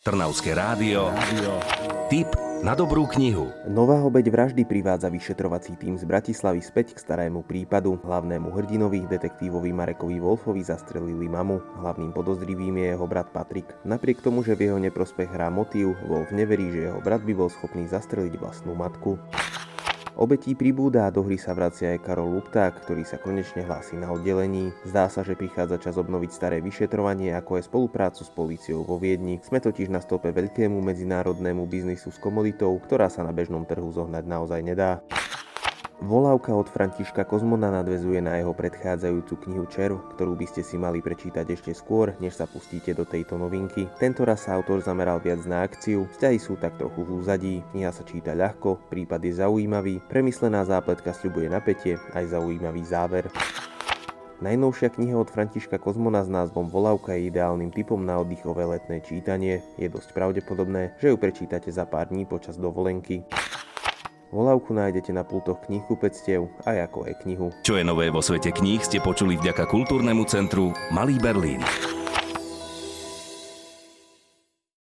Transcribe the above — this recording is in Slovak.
Trnavské rádio. Tip na dobrú knihu. Nová obeď vraždy privádza vyšetrovací tým z Bratislavy späť k starému prípadu. Hlavnému hrdinovi, detektívovi Marekovi Wolfovi zastrelili mamu. Hlavným podozrivým je jeho brat Patrik. Napriek tomu, že v jeho neprospech hrá motív, Wolf neverí, že jeho brat by bol schopný zastreliť vlastnú matku. Obetí pribúda a do hry sa vracia aj Karol Lupták, ktorý sa konečne hlási na oddelení. Zdá sa, že prichádza čas obnoviť staré vyšetrovanie, ako aj spoluprácu s políciou vo Viedni. Sme totiž na stope veľkému medzinárodnému biznisu s komoditou, ktorá sa na bežnom trhu zohnať naozaj nedá. Volávka od Františka Kozmona nadvezuje na jeho predchádzajúcu knihu Červ, ktorú by ste si mali prečítať ešte skôr, než sa pustíte do tejto novinky. Tento raz sa autor zameral viac na akciu, vzťahy sú tak trochu v úzadí, kniha sa číta ľahko, prípad je zaujímavý, premyslená zápletka sľubuje napätie, aj zaujímavý záver. Najnovšia kniha od Františka Kozmona s názvom Volávka je ideálnym typom na oddychové letné čítanie. Je dosť pravdepodobné, že ju prečítate za pár dní počas dovolenky. Volávku nájdete na pultoch knihkupectiev aj ako e-knihu. Čo je nové vo svete kníh ste počuli vďaka kultúrnemu centru Malý Berlín.